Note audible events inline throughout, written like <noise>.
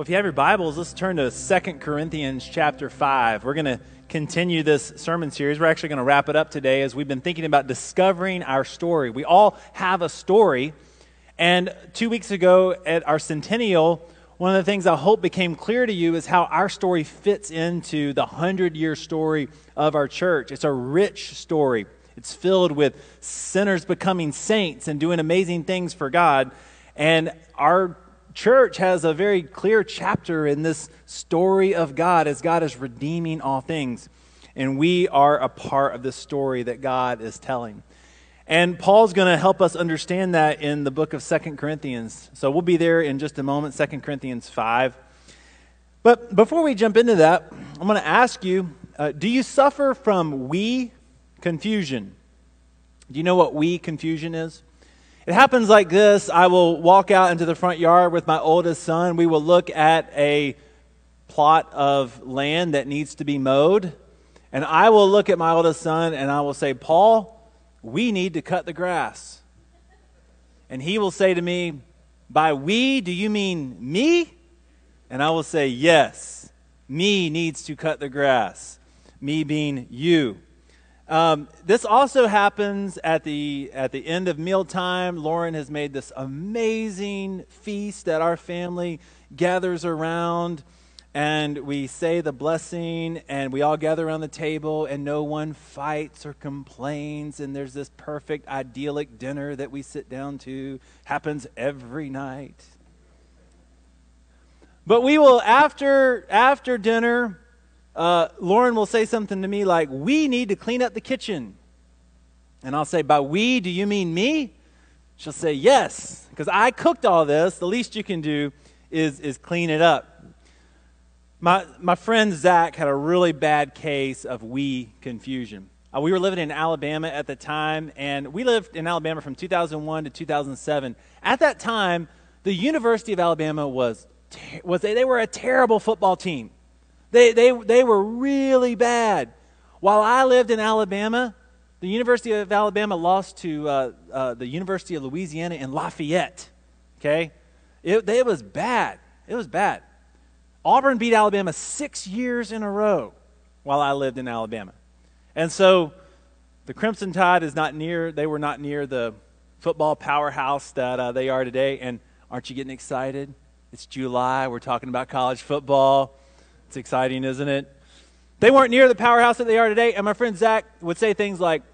Well, if you have your Bibles, let's turn to 2 Corinthians chapter 5. We're going to continue this sermon series. We're actually going to wrap it up today as we've been thinking about discovering our story. We all have a story. And two weeks ago at our centennial, one of the things I hope became clear to you is how our story fits into the 100 year story of our church. It's a rich story. It's filled with sinners becoming saints and doing amazing things for God. And our church has a very clear chapter in this story of God as God is redeeming all things. And we are a part of the story that God is telling. And Paul's going to help us understand that in the book of Second Corinthians. So we'll be there in just a moment, Second Corinthians 5. But before we jump into that, I'm going to ask you uh, do you suffer from we confusion? Do you know what we confusion is? It happens like this I will walk out into the front yard with my oldest son. We will look at a plot of land that needs to be mowed. And I will look at my oldest son and I will say, Paul, we need to cut the grass. And he will say to me, By we, do you mean me? And I will say, Yes, me needs to cut the grass. Me being you. Um, this also happens at the at the end of mealtime. Lauren has made this amazing feast that our family gathers around, and we say the blessing, and we all gather around the table, and no one fights or complains, and there's this perfect idyllic dinner that we sit down to. Happens every night. But we will after after dinner uh, Lauren will say something to me like, We need to clean up the kitchen. And I'll say, By we, do you mean me? She'll say, Yes, because I cooked all this. The least you can do is, is clean it up. My, my friend Zach had a really bad case of we confusion. Uh, we were living in Alabama at the time, and we lived in Alabama from 2001 to 2007. At that time, the University of Alabama was, was they, they were a terrible football team. They, they, they were really bad. While I lived in Alabama, the University of Alabama lost to uh, uh, the University of Louisiana in Lafayette. Okay? It, it was bad. It was bad. Auburn beat Alabama six years in a row while I lived in Alabama. And so the Crimson Tide is not near, they were not near the football powerhouse that uh, they are today. And aren't you getting excited? It's July. We're talking about college football. It's exciting, isn't it? They weren't near the powerhouse that they are today. And my friend Zach would say things like,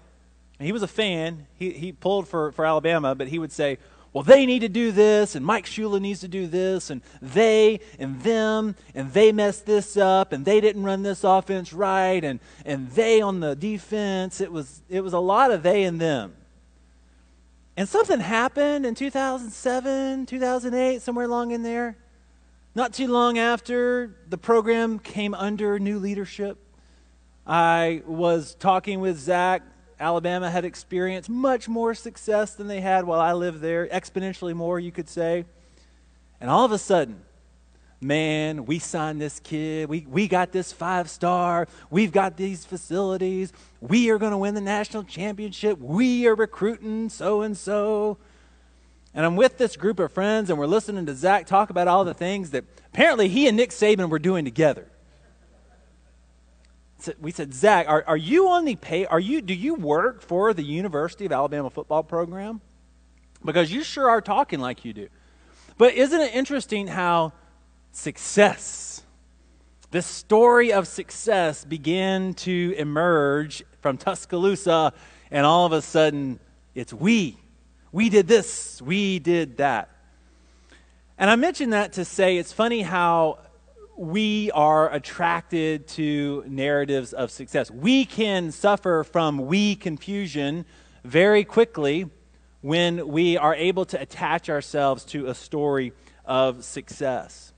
he was a fan. He, he pulled for, for Alabama, but he would say, well, they need to do this, and Mike Shula needs to do this, and they and them, and they messed this up, and they didn't run this offense right, and, and they on the defense. It was, it was a lot of they and them. And something happened in 2007, 2008, somewhere along in there. Not too long after the program came under new leadership, I was talking with Zach. Alabama had experienced much more success than they had while I lived there, exponentially more, you could say. And all of a sudden, man, we signed this kid. We, we got this five star. We've got these facilities. We are going to win the national championship. We are recruiting so and so. And I'm with this group of friends, and we're listening to Zach talk about all the things that apparently he and Nick Saban were doing together. So we said, Zach, are, are you on the pay? Are you? Do you work for the University of Alabama football program? Because you sure are talking like you do. But isn't it interesting how success, this story of success, began to emerge from Tuscaloosa, and all of a sudden, it's we we did this, we did that. And I mention that to say it's funny how we are attracted to narratives of success. We can suffer from we confusion very quickly when we are able to attach ourselves to a story of success.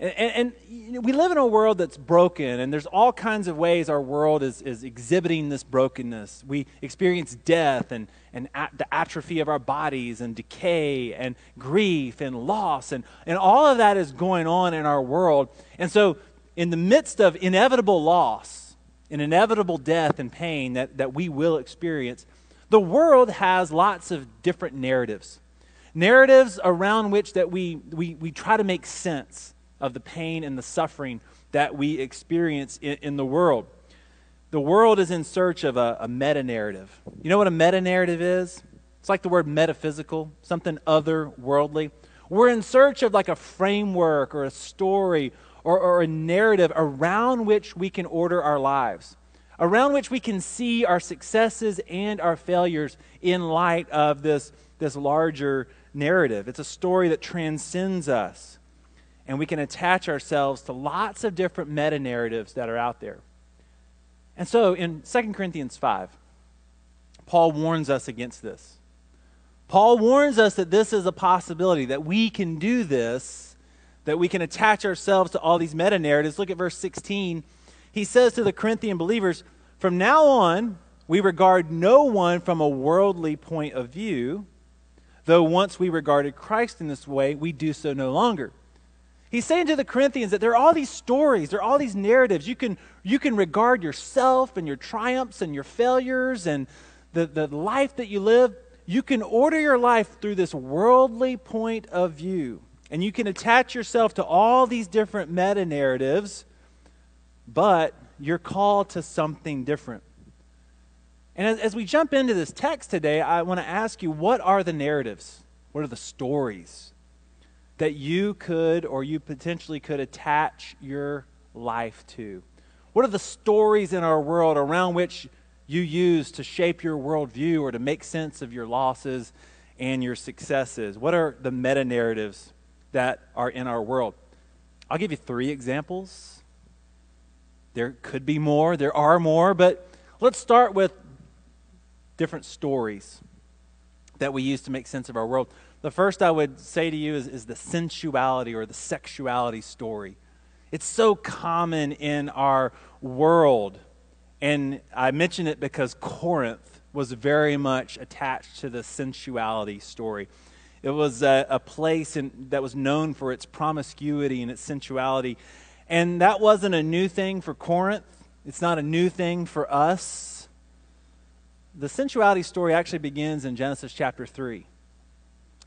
And, and, and, we live in a world that's broken, and there's all kinds of ways our world is, is exhibiting this brokenness. We experience death and, and at the atrophy of our bodies, and decay, and grief, and loss, and, and all of that is going on in our world. And so, in the midst of inevitable loss, and inevitable death and pain that, that we will experience, the world has lots of different narratives. Narratives around which that we, we, we try to make sense of the pain and the suffering that we experience in, in the world. The world is in search of a, a meta narrative. You know what a meta narrative is? It's like the word metaphysical, something otherworldly. We're in search of like a framework or a story or, or a narrative around which we can order our lives, around which we can see our successes and our failures in light of this, this larger narrative. It's a story that transcends us, and we can attach ourselves to lots of different meta narratives that are out there. And so in 2 Corinthians 5, Paul warns us against this. Paul warns us that this is a possibility, that we can do this that we can attach ourselves to all these meta narratives. Look at verse 16. He says to the Corinthian believers, From now on, we regard no one from a worldly point of view, though once we regarded Christ in this way, we do so no longer. He's saying to the Corinthians that there are all these stories, there are all these narratives. You can, you can regard yourself and your triumphs and your failures and the, the life that you live. You can order your life through this worldly point of view. And you can attach yourself to all these different meta narratives, but you're called to something different. And as, as, we jump into this text today, I want to ask you what are the narratives? What are the stories that you could or you potentially could attach your life to? What are the stories in our world around which you use to shape your worldview or to make sense of your losses and your successes? What are the meta narratives that are in our world. I'll give you three examples. There could be more, there are more, but let's start with different stories that we use to make sense of our world. The first I would say to you is, is the sensuality or the sexuality story. It's so common in our world. And I mention it because Corinth was very much attached to the sensuality story. It was a, a place in, that was known for its promiscuity and its sensuality. And that wasn't a new thing for Corinth. It's not a new thing for us. The sensuality story actually begins in Genesis chapter 3,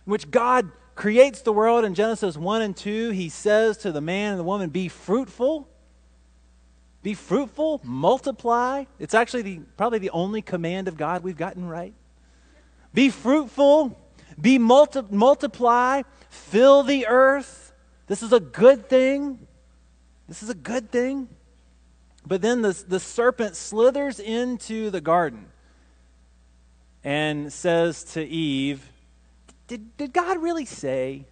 in which God creates the world in Genesis 1 and 2. He says to the man and the woman, Be fruitful. Be fruitful, multiply. It's actually the, probably the only command of God we've gotten right. Be fruitful, be multi- multiply, fill the earth. This is a good thing. This is a good thing. But then the, the serpent slithers into the garden and says to Eve, did, did God really say?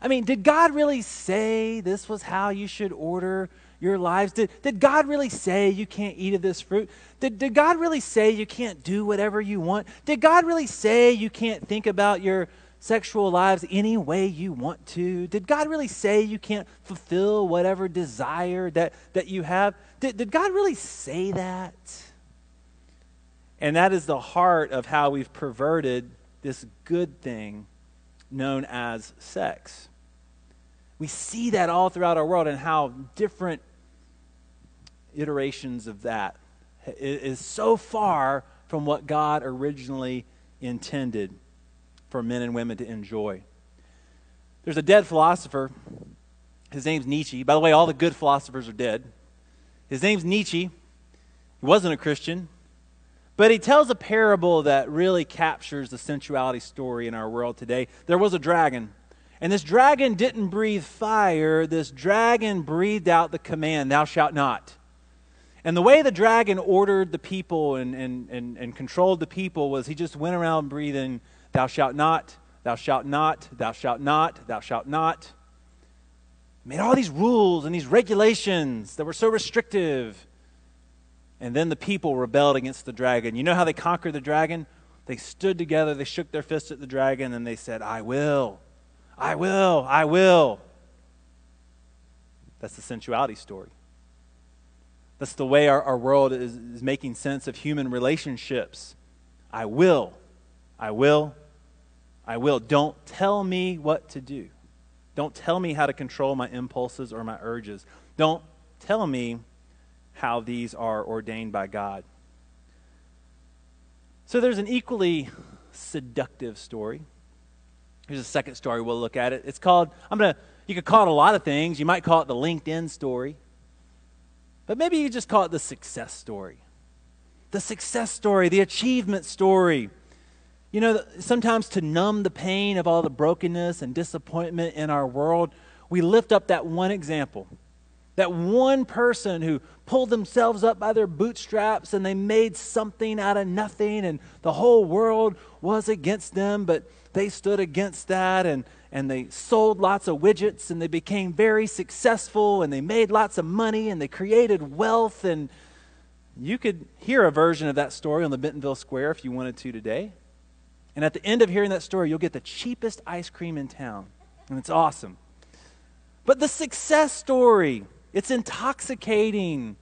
I mean, did God really say this was how you should order your lives? Did, did God really say you can't eat of this fruit? Did, did God really say you can't do whatever you want? Did God really say you can't think about your sexual lives any way you want to? Did God really say you can't fulfill whatever desire that, that you have? Did, did God really say that? And that is the heart of how we've perverted this good thing known as sex. We see that all throughout our world and how different iterations of that is so far from what God originally intended for men and women to enjoy. There's a dead philosopher. His name's Nietzsche. By the way, all the good philosophers are dead. His name's Nietzsche. He wasn't a Christian, but he tells a parable that really captures the sensuality story in our world today. There was a dragon, and this dragon didn't breathe fire, this dragon breathed out the command, Thou shalt not. And the way the dragon ordered the people and, and, and, and controlled the people was he just went around breathing, Thou shalt not, thou shalt not, thou shalt not, thou shalt not. Made all these rules and these regulations that were so restrictive. And then the people rebelled against the dragon. You know how they conquered the dragon? They stood together, they shook their fists at the dragon, and they said, I will, I will, I will. That's the sensuality story. That's the way our, our world is, is making sense of human relationships. I will, I will, I will. Don't tell me what to do. Don't tell me how to control my impulses or my urges. Don't tell me how these are ordained by God. So there's an equally seductive story. Here's a second story we'll look at it. It's called, I'm going to You could call it a lot of things. You might call it the LinkedIn story. But maybe you just call it the success story. The success story, the achievement story. You know, sometimes to numb the pain of all the brokenness and disappointment in our world, we lift up that one example. That one person who pulled themselves up by their bootstraps and they made something out of nothing, and the whole world was against them, but they stood against that and, and they sold lots of widgets and they became very successful and they made lots of money and they created wealth. And you could hear a version of that story on the Bentonville Square if you wanted to today. And at the end of hearing that story, you'll get the cheapest ice cream in town. And it's awesome. But the success story, it's intoxicating.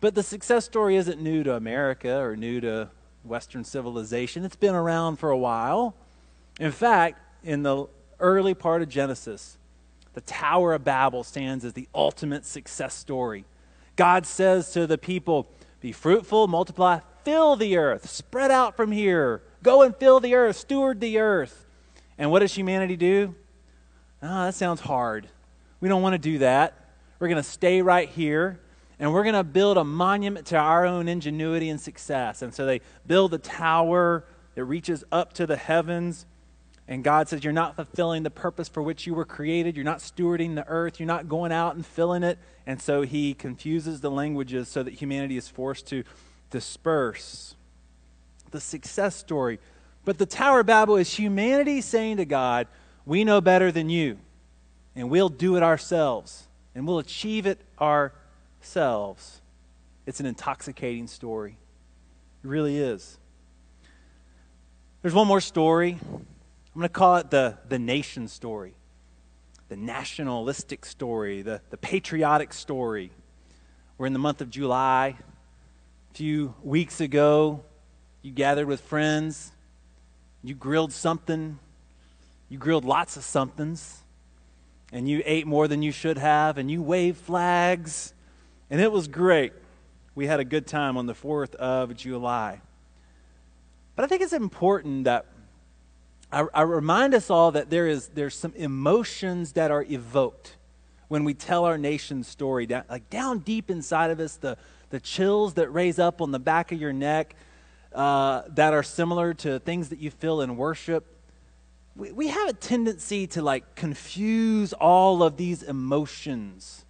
But the success story isn't new to America or new to Western civilization. It's been around for a while. In fact, in the early part of Genesis, the Tower of Babel stands as the ultimate success story. God says to the people, Be fruitful, multiply, fill the earth, spread out from here, go and fill the earth, steward the earth. And what does humanity do? Ah, oh, that sounds hard. We don't want to do that. We're going to stay right here and we're going to build a monument to our own ingenuity and success. And so they build a tower that reaches up to the heavens. And God says, You're not fulfilling the purpose for which you were created. You're not stewarding the earth. You're not going out and filling it. And so he confuses the languages so that humanity is forced to disperse. The success story. But the Tower of Babel is humanity saying to God, We know better than you, and we'll do it ourselves, and we'll achieve it ourselves. It's an intoxicating story. It really is. There's one more story I'm going to call it the, the nation story, the nationalistic story, the, the patriotic story. We're in the month of July. A few weeks ago, you gathered with friends, you grilled something, you grilled lots of somethings, and you ate more than you should have, and you waved flags, and it was great. We had a good time on the 4th of July. But I think it's important that I, I remind us all that there is there's some emotions that are evoked when we tell our nation's story. Down, like down deep inside of us, the, the chills that raise up on the back of your neck uh, that are similar to things that you feel in worship. We, we have a tendency to like confuse all of these emotions.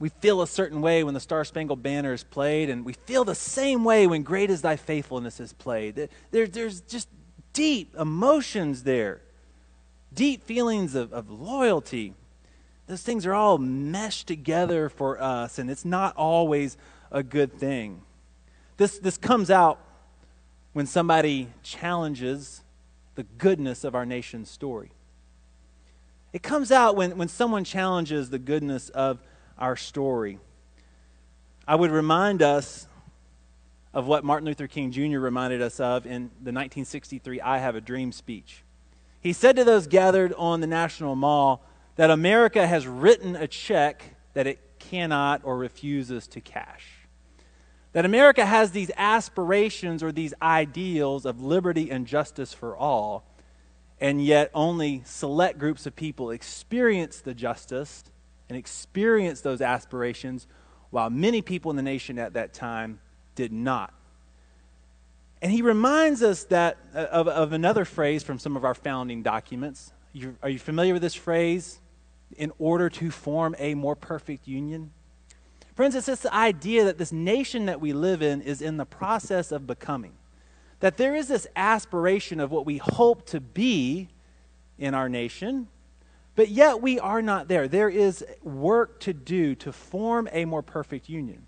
We feel a certain way when the Star Spangled Banner is played, and we feel the same way when Great is Thy Faithfulness is played. There, there's just deep emotions there, deep feelings of, of loyalty. Those things are all meshed together for us, and it's not always a good thing. This, this comes out when somebody challenges the goodness of our nation's story. It comes out when, when someone challenges the goodness of our story. I would remind us of what Martin Luther King Jr. reminded us of in the 1963 I Have a Dream speech. He said to those gathered on the National Mall that America has written a check that it cannot or refuses to cash. That America has these aspirations or these ideals of liberty and justice for all, and yet only select groups of people experience the justice and experience those aspirations, while many people in the nation at that time did not. And he reminds us that uh, of, of another phrase from some of our founding documents. You, are you familiar with this phrase? In order to form a more perfect union. Friends, it's this idea that this nation that we live in is in the process of becoming. That there is this aspiration of what we hope to be in our nation, but yet we are not there. There is work to do to form a more perfect union.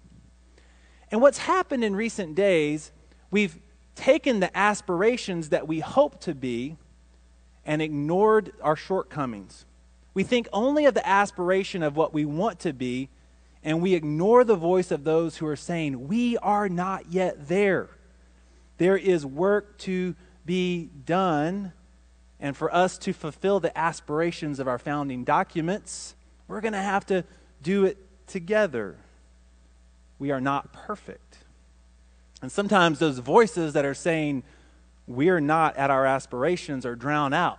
And what's happened in recent days, we've taken the aspirations that we hope to be and ignored our shortcomings. We think only of the aspiration of what we want to be, and we ignore the voice of those who are saying, We are not yet there. There is work to be done. And for us to fulfill the aspirations of our founding documents, we're going to have to do it together we are not perfect. And sometimes those voices that are saying we are not at our aspirations are drowned out.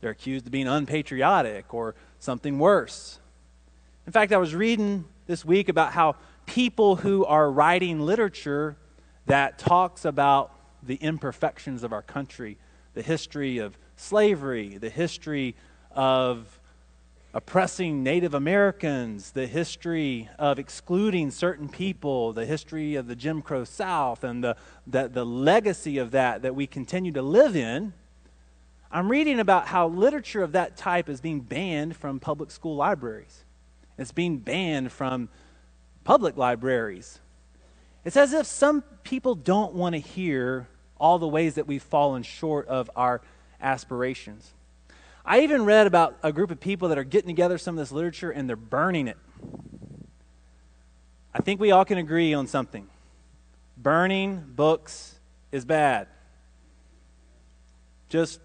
They're accused of being unpatriotic, or something worse. In fact, I was reading this week about how people who are writing literature that talks about the imperfections of our country, the history of slavery, the history of oppressing Native Americans, the history of excluding certain people, the history of the Jim Crow South, and the, the, the legacy of that that we continue to live in. I'm reading about how literature of that type is being banned from public school libraries. It's being banned from public libraries. It's as if some people don't want to hear all the ways that we've fallen short of our aspirations. I even read about a group of people that are getting together some of this literature and they're burning it. I think we all can agree on something. Burning books is bad. Just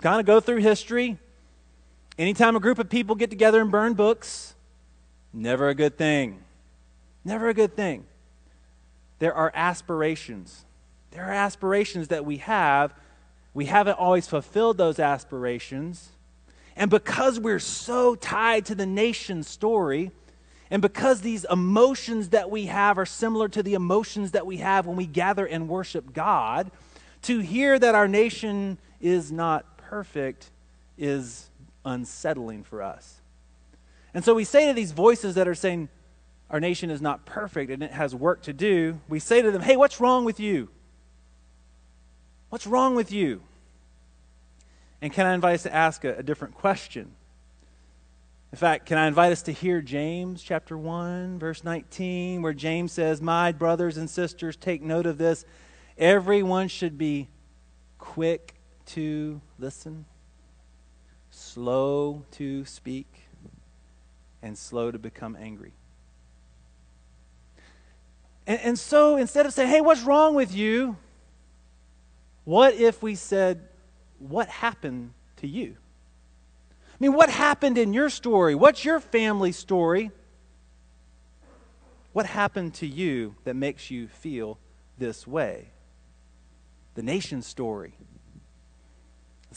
kind of go through history. Anytime a group of people get together and burn books, never a good thing. Never a good thing. There are aspirations. There are aspirations that we have we haven't always fulfilled those aspirations. And because we're so tied to the nation story, and because these emotions that we have are similar to the emotions that we have when we gather and worship God, to hear that our nation is not perfect is unsettling for us. And so we say to these voices that are saying, Our nation is not perfect and it has work to do, we say to them, Hey, what's wrong with you? What's wrong with you? And can I invite us to ask a, a different question? In fact, can I invite us to hear James chapter 1, verse 19, where James says, My brothers and sisters, take note of this. Everyone should be quick to listen, slow to speak, and slow to become angry. And, and so instead of saying, Hey, what's wrong with you? What if we said, What happened to you? I mean, what happened in your story? What's your family story? What happened to you that makes you feel this way? The nation's story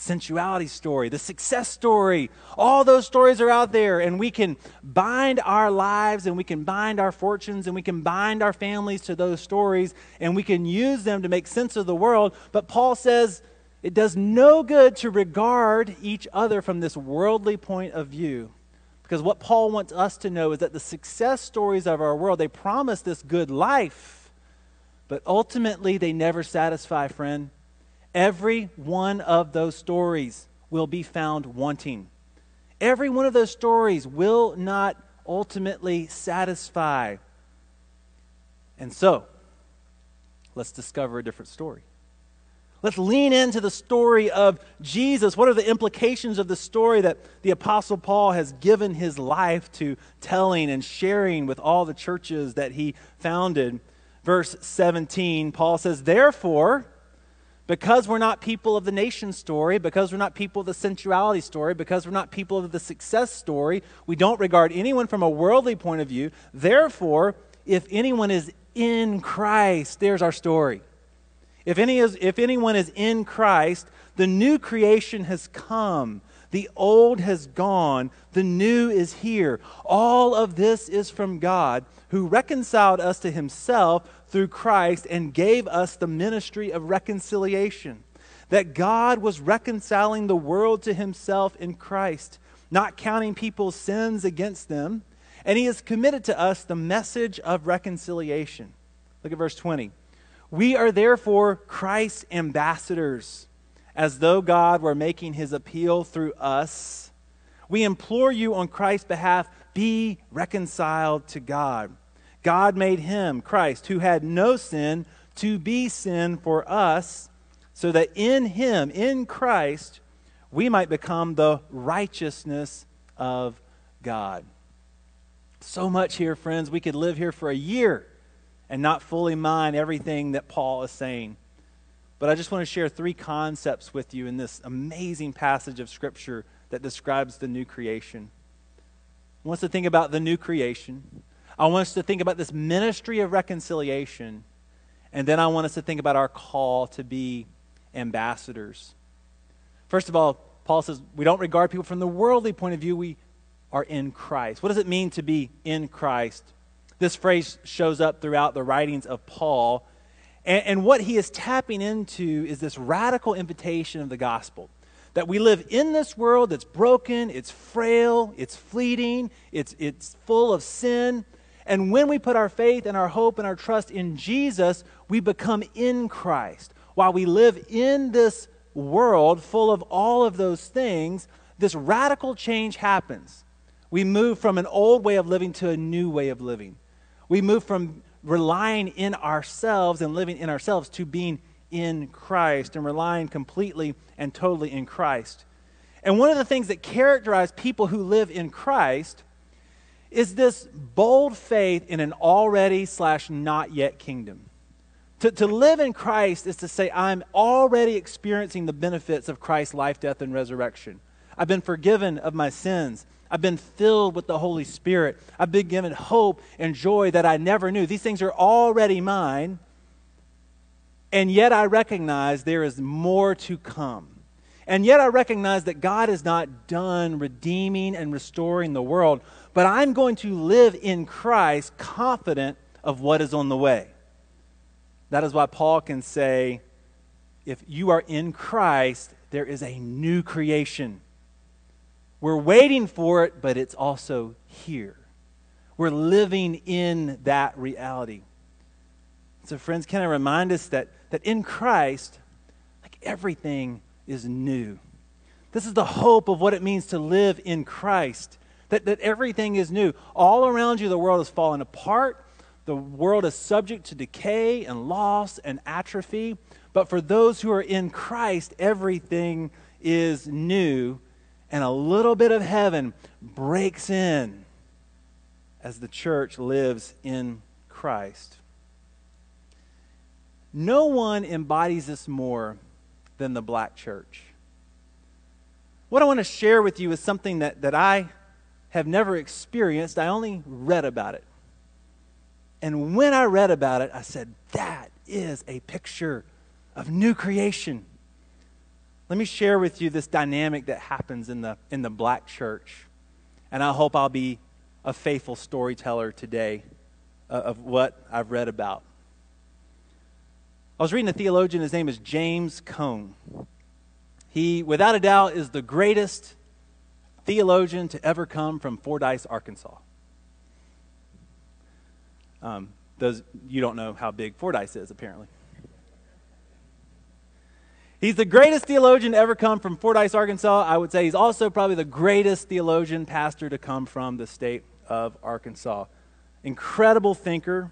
sensuality story, the success story. All those stories are out there, and we can bind our lives and we can bind our fortunes and we can bind our families to those stories and we can use them to make sense of the world. But Paul says it does no good to regard each other from this worldly point of view. Because what Paul wants us to know is that the success stories of our world, they promise this good life, but ultimately they never satisfy, friend. Every one of those stories will be found wanting. Every one of those stories will not ultimately satisfy. And so, let's discover a different story. Let's lean into the story of Jesus. What are the implications of the story that the Apostle Paul has given his life to telling and sharing with all the churches that he founded? Verse 17, Paul says, Therefore, because we're not people of the nation story, because we're not people of the sensuality story, because we're not people of the success story, we don't regard anyone from a worldly point of view. Therefore, if anyone is in Christ, there's our story. If, any is, if anyone is in Christ, the new creation has come. The old has gone. The new is here. All of this is from God, who reconciled us to himself through Christ and gave us the ministry of reconciliation. That God was reconciling the world to himself in Christ, not counting people's sins against them. And he has committed to us the message of reconciliation. Look at verse 20. We are therefore Christ's ambassadors, as though God were making his appeal through us. We implore you on Christ's behalf be reconciled to God. God made him, Christ, who had no sin, to be sin for us, so that in him, in Christ, we might become the righteousness of God. So much here, friends. We could live here for a year and not fully mind everything that Paul is saying. But I just want to share three concepts with you in this amazing passage of Scripture that describes the new creation. I want us to think about the new creation. I want us to think about this ministry of reconciliation. And then I want us to think about our call to be ambassadors. First of all, Paul says we don't regard people from the worldly point of view, we are in Christ. What does it mean to be in Christ? This phrase shows up throughout the writings of Paul. And, and, what he is tapping into is this radical invitation of the gospel that we live in this world that's broken, it's frail, it's fleeting, it's, it's full of sin. And when we put our faith and our hope and our trust in Jesus, we become in Christ. While we live in this world full of all of those things, this radical change happens. We move from an old way of living to a new way of living. We move from relying in ourselves and living in ourselves to being in Christ and relying completely and totally in Christ. And one of the things that characterize people who live in Christ is this bold faith in an already slash not yet kingdom. To, to live in Christ is to say, I'm already experiencing the benefits of Christ's life, death, and resurrection. I've been forgiven of my sins. I've been filled with the Holy Spirit. I've been given hope and joy that I never knew. These things are already mine. And yet I recognize there is more to come. And yet I recognize that God is not done redeeming and restoring the world, but I'm going to live in Christ confident of what is on the way. That is why Paul can say, if you are in Christ, there is a new creation. We're waiting for it, but it's also here. We're living in that reality. So, friends, can I remind us that, that in Christ, like everything is new? This is the hope of what it means to live in Christ, that, that everything is new. All around you, the world has fallen apart. The world is subject to decay and loss and atrophy. But for those who are in Christ, everything is new. And a little bit of heaven breaks in as the church lives in Christ. No one embodies this more than the black church. What I want to share with you is something that, that I have never experienced. I only read about it. And when I read about it, I said, that is a picture of new creation. Let me share with you this dynamic that happens in the, in the black church. And I hope I'll be a faithful storyteller today uh, of what I've read about. I was reading a theologian, his name is James Cone. He, without a doubt, is the greatest theologian to ever come from Fordyce, Arkansas. Um, those, you don't know how big Fordyce is, apparently. He's the greatest theologian to ever come from Fordyce, Arkansas. I would say he's also probably the greatest theologian pastor to come from the state of Arkansas. Incredible thinker,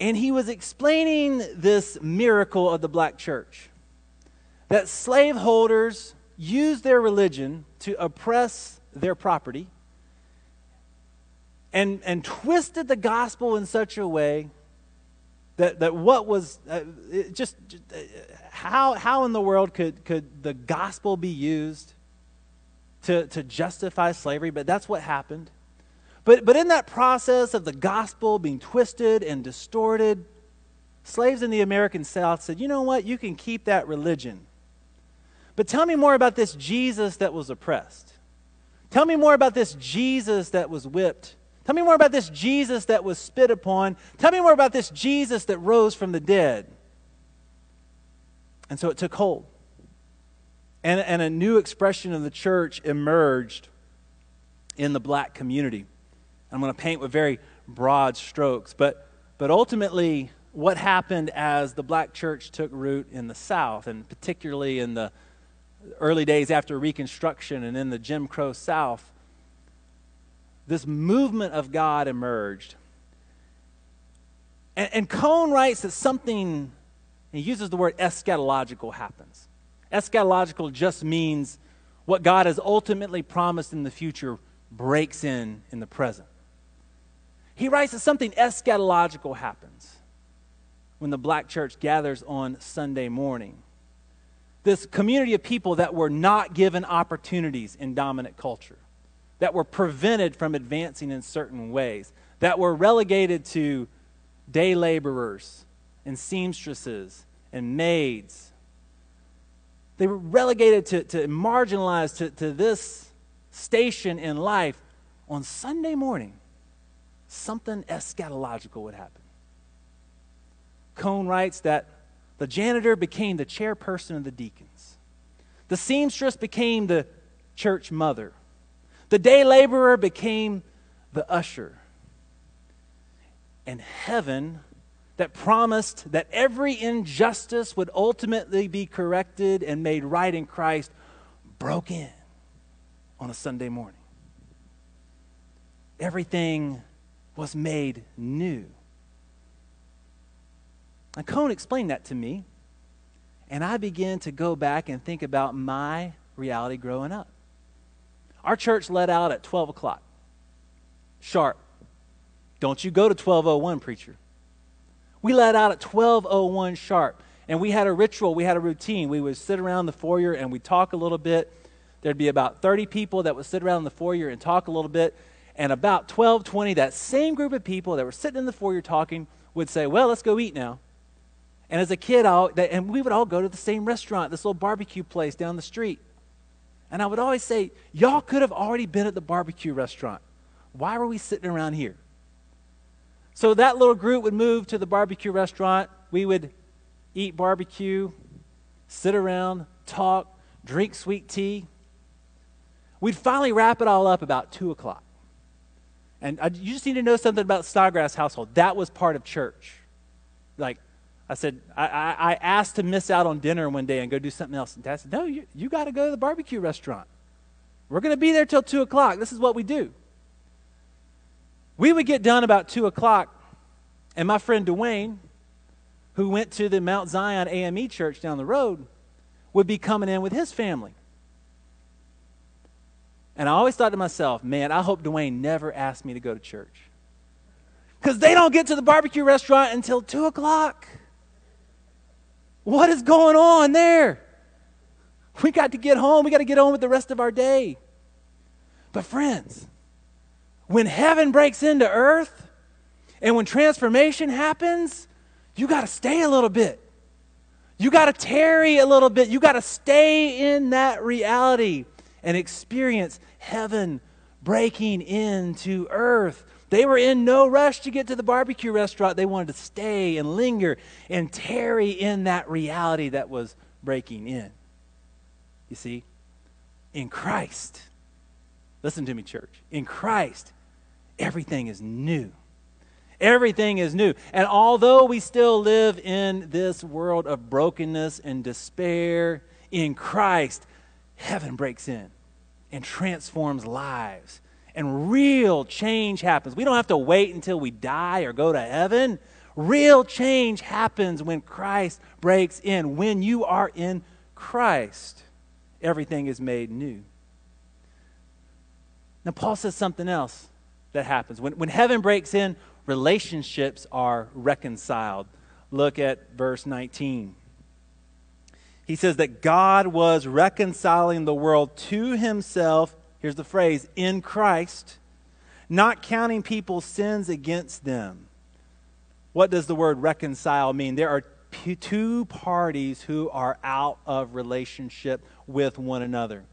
and he was explaining this miracle of the black church that slaveholders used their religion to oppress their property and, and twisted the gospel in such a way that, that what was uh, just, just uh, how, how in the world could, could the gospel be used to, to justify slavery? But that's what happened. But, but in that process of the gospel being twisted and distorted, slaves in the American South said, you know what? You can keep that religion. But tell me more about this Jesus that was oppressed. Tell me more about this Jesus that was whipped. Tell me more about this Jesus that was spit upon. Tell me more about this Jesus that rose from the dead. And so it took hold. And, and a new expression of the church emerged in the black community. I'm going to paint with very broad strokes. But, but ultimately, what happened as the black church took root in the South, and particularly in the early days after Reconstruction and in the Jim Crow South, this movement of God emerged. And, and Cone writes that something, he uses the word eschatological, happens. Eschatological just means what God has ultimately promised in the future breaks in in the present. He writes that something eschatological happens when the black church gathers on Sunday morning. This community of people that were not given opportunities in dominant culture, that were prevented from advancing in certain ways, that were relegated to day laborers and seamstresses and maids. They were relegated to, to marginalized to, to this station in life, on Sunday morning, something eschatological would happen. Cone writes that the janitor became the chairperson of the deacons, the seamstress became the church mother, the day laborer became the usher, and heaven that promised that every injustice would ultimately be corrected and made right in Christ broke in on a Sunday morning. Everything was made new. And Cone explained that to me, and I began to go back and think about my reality growing up. Our church let out at 12 o'clock, sharp. Don't you go to 1201, preacher. We let out at 1201 sharp. And we had a ritual, we had a routine. We would sit around the foyer and we'd talk a little bit. There'd be about 30 people that would sit around the foyer and talk a little bit. And about 12:20 that same group of people that were sitting in the foyer talking would say, Well, let's go eat now. And as a kid, I, and we would all go to the same restaurant, this little barbecue place down the street. And I would always say, Y'all could have already been at the barbecue restaurant. Why were we sitting around here? So that little group would move to the barbecue restaurant. We would eat barbecue, sit around, talk, drink sweet tea. We'd finally wrap it all up about 2 o'clock. And I, you just need to know something about Snodgrass household. That was part of church. Like, I said, I, I, I, asked to miss out on dinner one day and go do something else. And Dad said, No, you, you got to go to the barbecue restaurant. We're going to be there till 2 o'clock. This is what we do. We would get done about 2 o'clock, and my friend Dwayne, who went to the Mount Zion AME church down the road, would be coming in with his family. And I always thought to myself, man, I hope Dwayne never asked me to go to church. Because they don't get to the barbecue restaurant until 2 o'clock. What is going on there? We got to get home. We got to get on with the rest of our day. But, friends, when heaven breaks into earth and when transformation happens, you got to stay a little bit. You got to tarry a little bit. You got to stay in that reality and experience heaven breaking into earth. They were in no rush to get to the barbecue restaurant. They wanted to stay and linger and tarry in that reality that was breaking in. You see, in Christ, listen to me, church. In Christ, everything is new. Everything is new. And although we still live in this world of brokenness and despair, in Christ, heaven breaks in and transforms lives. And real change happens. We don't have to wait until we die or go to heaven. Real change happens when Christ breaks in. When you are in Christ, everything is made new. Now, Paul says something else that happens. When, when heaven breaks in, relationships are reconciled. Look at verse 19. He says that God was reconciling the world to himself. Here's the phrase in Christ, not counting people's sins against them. What does the word reconcile mean? There are two parties who are out of relationship with one another.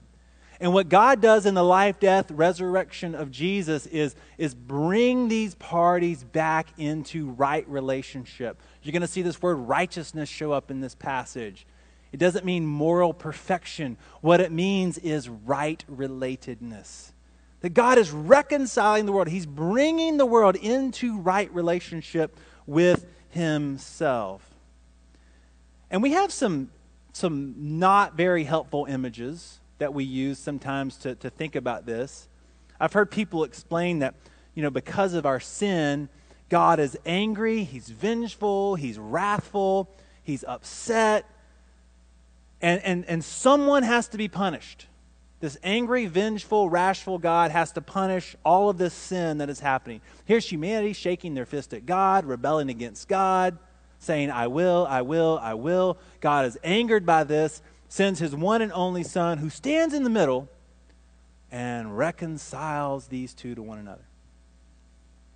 And what God does in the life, death, resurrection of Jesus is, is bring these parties back into right relationship. You're going to see this word righteousness show up in this passage. It doesn't mean moral perfection. What it means is right relatedness. That God is reconciling the world, He's bringing the world into right relationship with Himself. And we have some, some not very helpful images that we use sometimes to, to think about this. I've heard people explain that, you know, because of our sin, God is angry, He's vengeful, He's wrathful, He's upset, and, and, and someone has to be punished. This angry, vengeful, wrathful God has to punish all of this sin that is happening. Here's humanity shaking their fist at God, rebelling against God, saying, I will, I will, I will. God is angered by this, sends his one and only Son, who stands in the middle and reconciles these two to one another.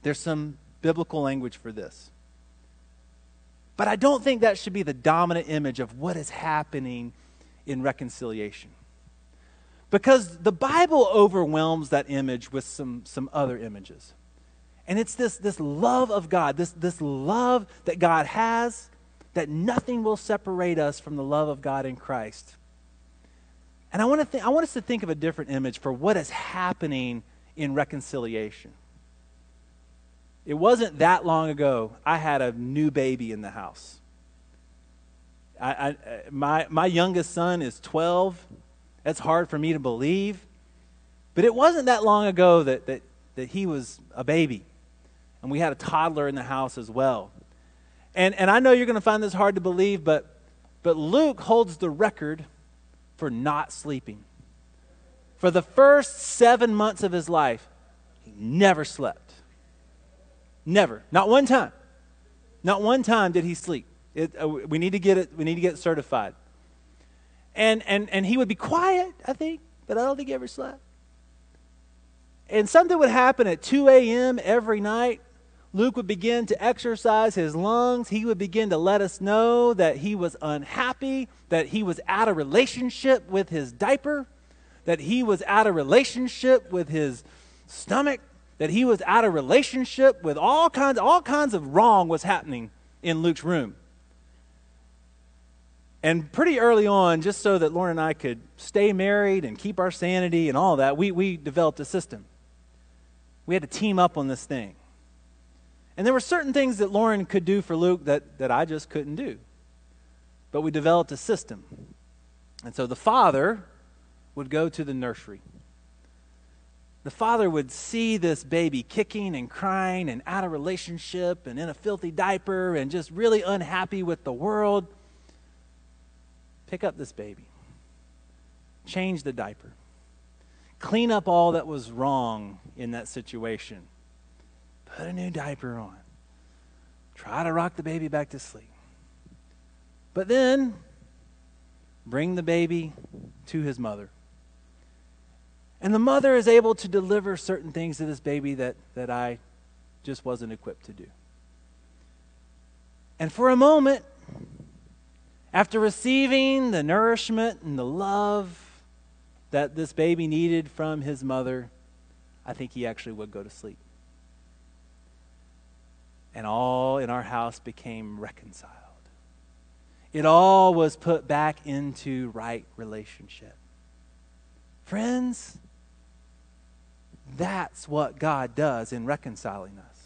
There's some biblical language for this. But I don't think that should be the dominant image of what is happening in reconciliation. because the Bible overwhelms that image with some, some other images. And it's this, this love of God, this, this love that God has, that nothing will separate us from the love of God in Christ. And I want, to th- I want us to think of a different image for what is happening in reconciliation. It wasn't that long ago I had a new baby in the house. I, I, my, my youngest son is 12. That's hard for me to believe. But it wasn't that long ago that, that, that he was a baby. And we had a toddler in the house as well. And, and I know you're going to find this hard to believe, but, but Luke holds the record for not sleeping. For the first seven months of his life, he never slept. Never. Not one time. Not one time did he sleep. It, uh, we need to get it. We need to get certified. And and and he would be quiet, I think, but I don't think he ever slept. And something would happen at 2 a.m. every night. Luke would begin to exercise his lungs. He would begin to let us know that he was unhappy, that he was out of relationship with his diaper, that he was out of relationship with his stomach, that he was out of relationship with all kinds all kinds of wrong was happening in Luke's room. And pretty early on, just so that Lauren and I could stay married and keep our sanity and all that, we, we developed a system. We had to team up on this thing. And there were certain things that Lauren could do for Luke that, that I just couldn't do. But we developed a system. And so the father would go to the nursery. The father would see this baby kicking and crying and out of relationship and in a filthy diaper and just really unhappy with the world. Pick up this baby, change the diaper, clean up all that was wrong in that situation, put a new diaper on, try to rock the baby back to sleep. But then, bring the baby to his mother. And the mother is able to deliver certain things to this baby that, that I just wasn't equipped to do. And for a moment, after receiving the nourishment and the love that this baby needed from his mother, I think he actually would go to sleep. And all in our house became reconciled. It all was put back into right relationship. Friends, that's what God does in reconciling us.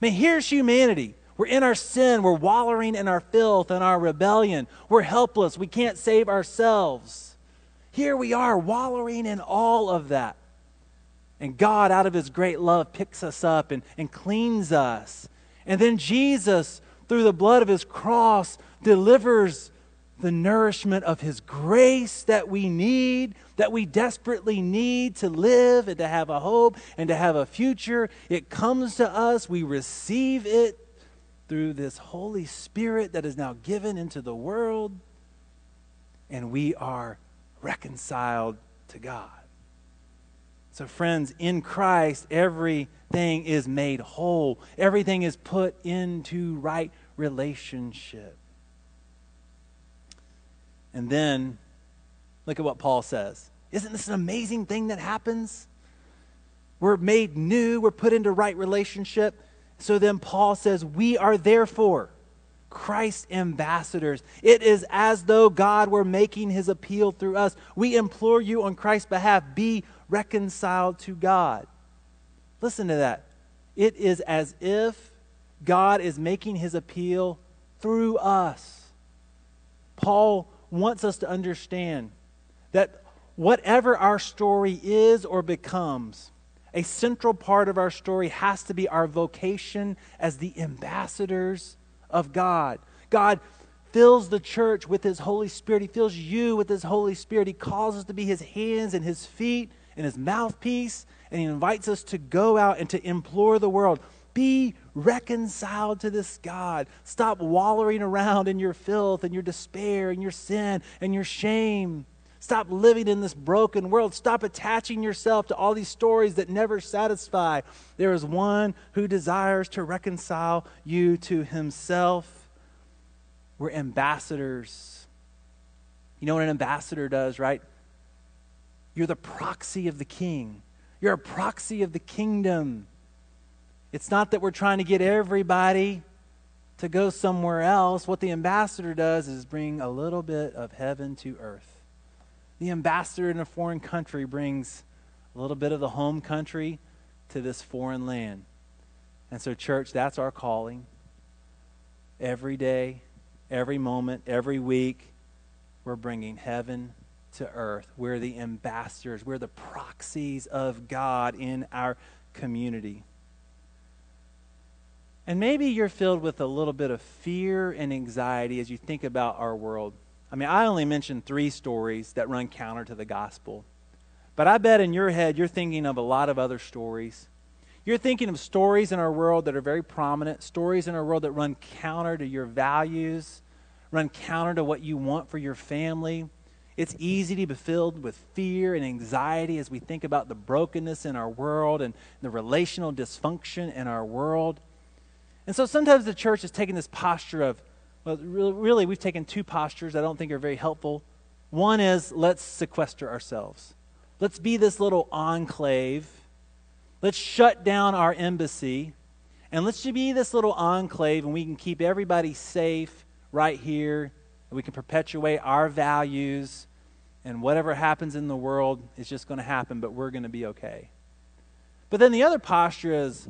I mean, here's humanity we're in our sin. We're wallowing in our filth and our rebellion. We're helpless. We can't save ourselves. Here we are, wallowing in all of that. And God, out of his great love, picks us up and, and cleans us. And then Jesus, through the blood of his cross, delivers the nourishment of his grace that we need, that we desperately need to live and to have a hope and to have a future. It comes to us, we receive it through this Holy Spirit that is now given into the world, and we are reconciled to God. So, friends, in Christ, everything is made whole, everything is put into right relationship. And then, look at what Paul says. Isn't this an amazing thing that happens? We're made new, we're put into right relationship. So then Paul says, We are therefore Christ ambassadors. It is as though God were making his appeal through us. We implore you on Christ's behalf, be reconciled to God. Listen to that. It is as if God is making his appeal through us. Paul wants us to understand that whatever our story is or becomes, a central part of our story has to be our vocation as the ambassadors of God. God fills the church with His Holy Spirit. He fills you with His Holy Spirit. He calls us to be His hands and His feet and His mouthpiece. And He invites us to go out and to implore the world be reconciled to this God. Stop wallowing around in your filth and your despair and your sin and your shame. Stop living in this broken world. Stop attaching yourself to all these stories that never satisfy. There is one who desires to reconcile you to himself. We're ambassadors. You know what an ambassador does, right? You're the proxy of the king. You're a proxy of the kingdom. It's not that we're trying to get everybody to go somewhere else. What the ambassador does is bring a little bit of heaven to earth. The ambassador in a foreign country brings a little bit of the home country to this foreign land. And so, church, that's our calling. Every day, every moment, every week, we're bringing heaven to earth. We're the ambassadors, we're the proxies of God in our community. And maybe you're filled with a little bit of fear and anxiety as you think about our world. I mean, I only mentioned three stories that run counter to the gospel. But I bet in your head you're thinking of a lot of other stories. You're thinking of stories in our world that are very prominent, stories in our world that run counter to your values, run counter to what you want for your family. It's easy to be filled with fear and anxiety as we think about the brokenness in our world and the relational dysfunction in our world. And so sometimes the church is taking this posture of, well, really, we've taken two postures I don't think are very helpful. One is let's sequester ourselves. Let's be this little enclave. Let's shut down our embassy. And let's be this little enclave, and we can keep everybody safe right here. We can perpetuate our values. And whatever happens in the world is just going to happen, but we're going to be okay. But then the other posture is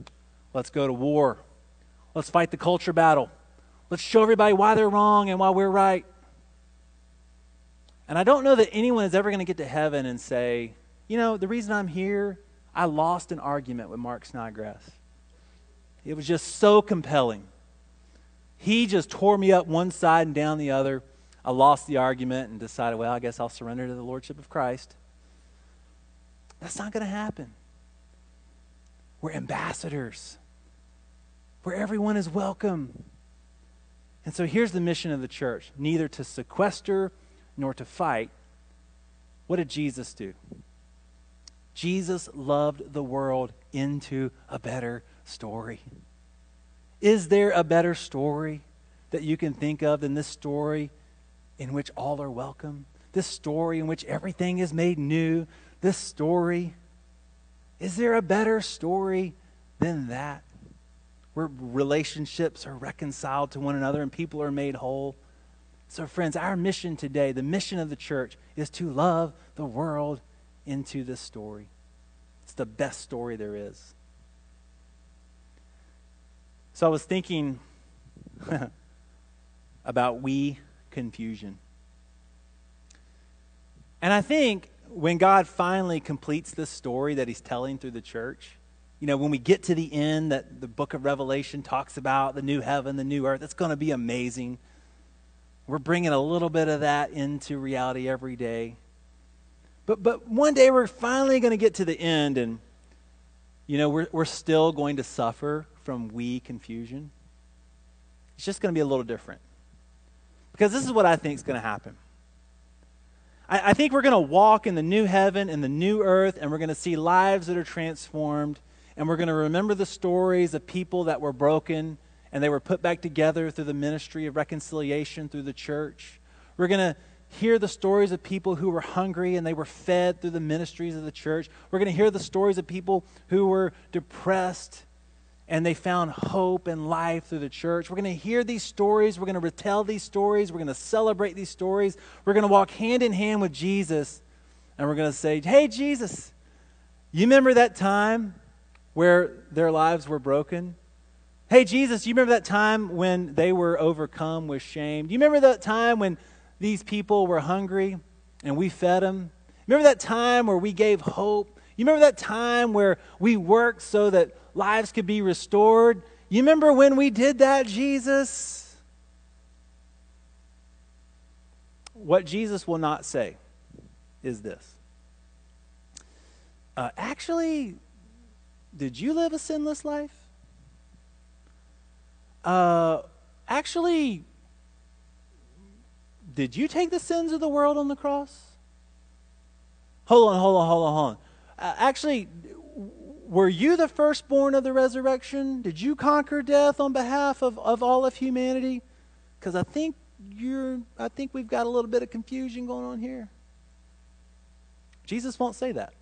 let's go to war. Let's fight the culture battle. Let's show everybody why they're wrong and why we're right. And I don't know that anyone is ever going to get to heaven and say, you know, the reason I'm here, I lost an argument with Mark Snodgrass. It was just so compelling. He just tore me up one side and down the other. I lost the argument and decided, well, I guess I'll surrender to the Lordship of Christ. That's not going to happen. We're ambassadors where everyone is welcome. And so here's the mission of the church neither to sequester nor to fight. What did Jesus do? Jesus loved the world into a better story. Is there a better story that you can think of than this story in which all are welcome? This story in which everything is made new? This story? Is there a better story than that? Where relationships are reconciled to one another and people are made whole. So, friends, our mission today, the mission of the church, is to love the world into this story. It's the best story there is. So, I was thinking <laughs> about we confusion. And I think when God finally completes this story that he's telling through the church, you know, when we get to the end that the book of Revelation talks about, the new heaven, the new earth, it's going to be amazing. We're bringing a little bit of that into reality every day. But, but one day we're finally going to get to the end, and, you know, we're, we're still going to suffer from we confusion. It's just going to be a little different. Because this is what I think is going to happen. I, I think we're going to walk in the new heaven and the new earth, and we're going to see lives that are transformed and we're going to remember the stories of people that were broken and they were put back together through the ministry of reconciliation through the church. We're going to hear the stories of people who were hungry and they were fed through the ministries of the church. We're going to hear the stories of people who were depressed and they found hope and life through the church. We're going to hear these stories. We're going to retell these stories. We're going to celebrate these stories. We're going to walk hand in hand with Jesus and we're going to say, Hey, Jesus, you remember that time where their lives were broken? Hey, Jesus, you remember that time when they were overcome with shame? Do you remember that time when these people were hungry and we fed them? Remember that time where we gave hope? You remember that time where we worked so that lives could be restored? You remember when we did that, Jesus? What Jesus will not say is this uh, Actually, did you live a sinless life? Uh, actually, did you take the sins of the world on the cross? Hold on, hold on, hold on, hold on. Uh, actually, were you the firstborn of the resurrection? Did you conquer death on behalf of, of all of humanity? Because I think you're I think we've got a little bit of confusion going on here. Jesus won't say that.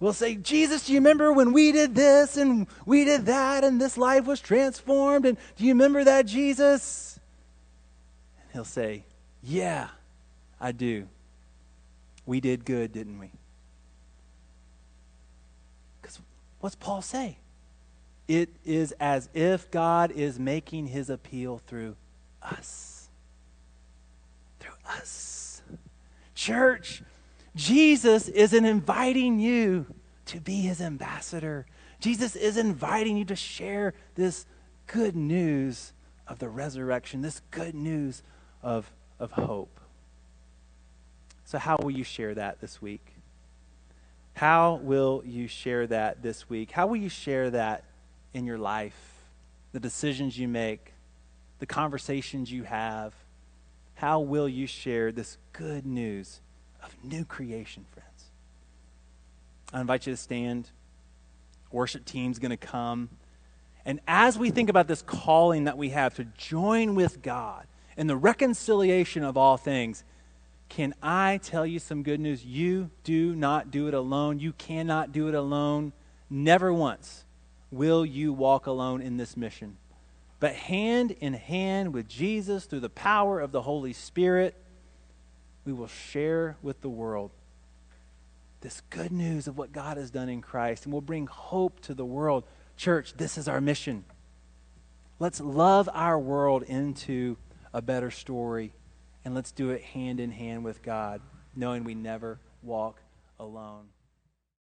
We'll say, Jesus, do you remember when we did this and we did that and this life was transformed? And do you remember that, Jesus? And he'll say, Yeah, I do. We did good, didn't we? Because what's Paul say? It is as if God is making his appeal through us. Through us. Church, Jesus isn't inviting you to be his ambassador. Jesus is inviting you to share this good news of the resurrection, this good news of, of hope. So, how will you share that this week? How will you share that this week? How will you share that in your life? The decisions you make, the conversations you have. How will you share this good news of new creation, friends. I invite you to stand. Worship team's going to come. And as we think about this calling that we have to join with God in the reconciliation of all things, can I tell you some good news? You do not do it alone. You cannot do it alone. Never once will you walk alone in this mission. But hand in hand with Jesus through the power of the Holy Spirit, we will share with the world this good news of what God has done in Christ, and we'll bring hope to the world. Church, this is our mission. Let's love our world into a better story, and let's do it hand in hand with God, knowing we never walk alone.